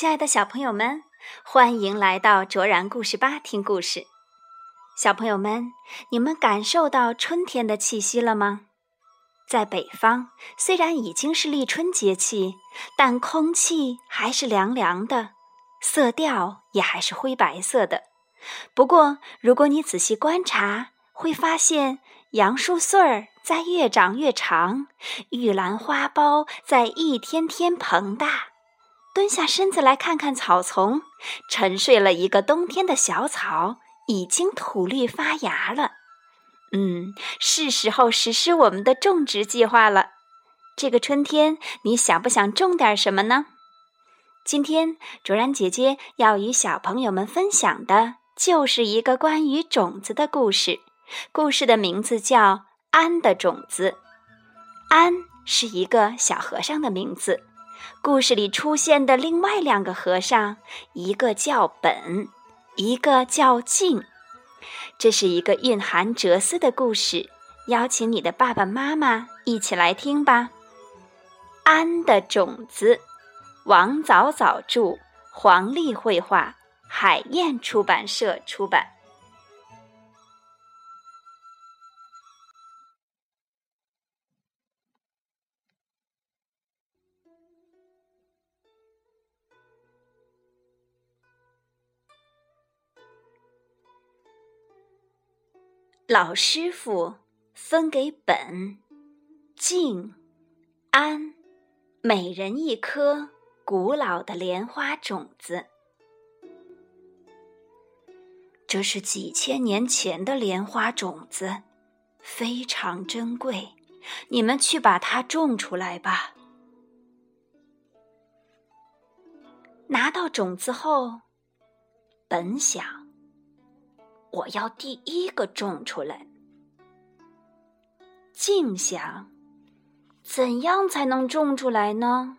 亲爱的小朋友们，欢迎来到卓然故事吧听故事。小朋友们，你们感受到春天的气息了吗？在北方，虽然已经是立春节气，但空气还是凉凉的，色调也还是灰白色的。不过，如果你仔细观察，会发现杨树穗儿在越长越长，玉兰花苞在一天天膨大。蹲下身子来看看草丛，沉睡了一个冬天的小草已经吐绿发芽了。嗯，是时候实施我们的种植计划了。这个春天，你想不想种点什么呢？今天，卓然姐姐要与小朋友们分享的就是一个关于种子的故事。故事的名字叫《安的种子》。安是一个小和尚的名字。故事里出现的另外两个和尚，一个叫本，一个叫静。这是一个蕴含哲思的故事，邀请你的爸爸妈妈一起来听吧。安的种子，王早早著，黄丽绘画，海燕出版社出版。老师傅分给本、静、安每人一颗古老的莲花种子。这是几千年前的莲花种子，非常珍贵。你们去把它种出来吧。拿到种子后，本想。我要第一个种出来。静想，怎样才能种出来呢？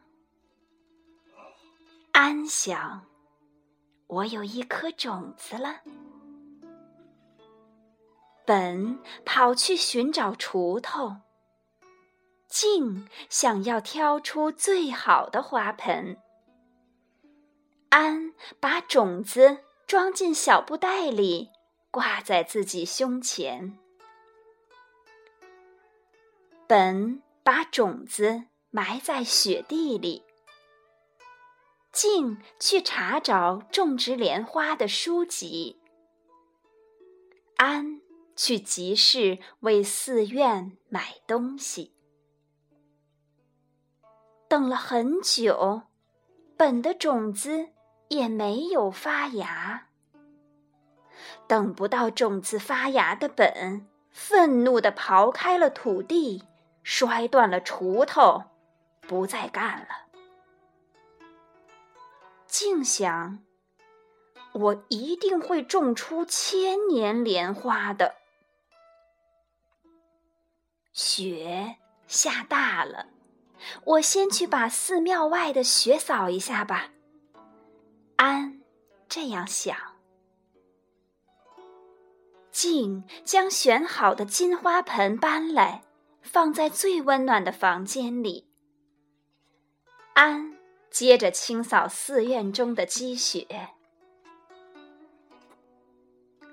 安想，我有一颗种子了。本跑去寻找锄头。静想要挑出最好的花盆。安把种子装进小布袋里。挂在自己胸前。本把种子埋在雪地里。静去查找种植莲花的书籍。安去集市为寺院买东西。等了很久，本的种子也没有发芽。等不到种子发芽的本，愤怒地刨开了土地，摔断了锄头，不再干了。静想：我一定会种出千年莲花的。雪下大了，我先去把寺庙外的雪扫一下吧。安这样想。静将选好的金花盆搬来，放在最温暖的房间里。安接着清扫寺院中的积雪。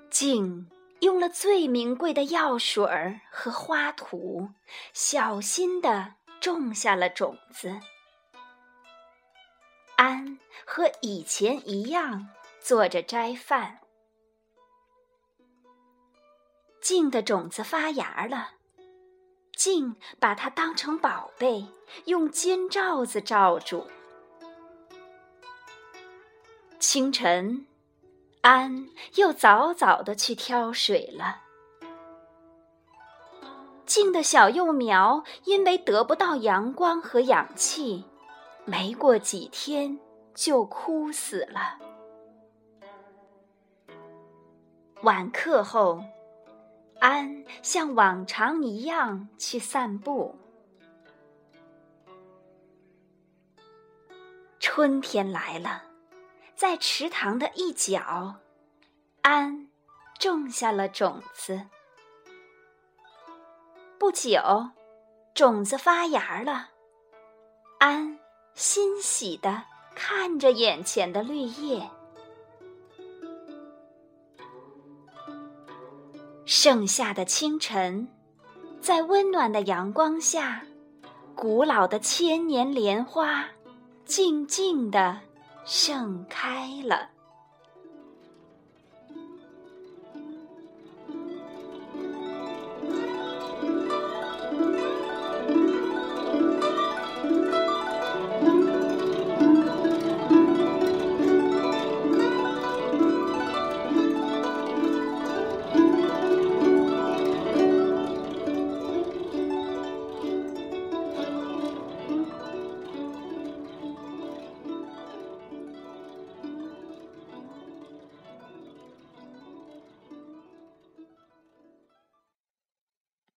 静用了最名贵的药水和花土，小心地种下了种子。安和以前一样做着斋饭。静的种子发芽了，静把它当成宝贝，用金罩子罩住。清晨，安又早早的去挑水了。静的小幼苗因为得不到阳光和氧气，没过几天就枯死了。晚课后。安像往常一样去散步。春天来了，在池塘的一角，安种下了种子。不久，种子发芽了，安欣喜的看着眼前的绿叶。盛夏的清晨，在温暖的阳光下，古老的千年莲花静静地盛开了。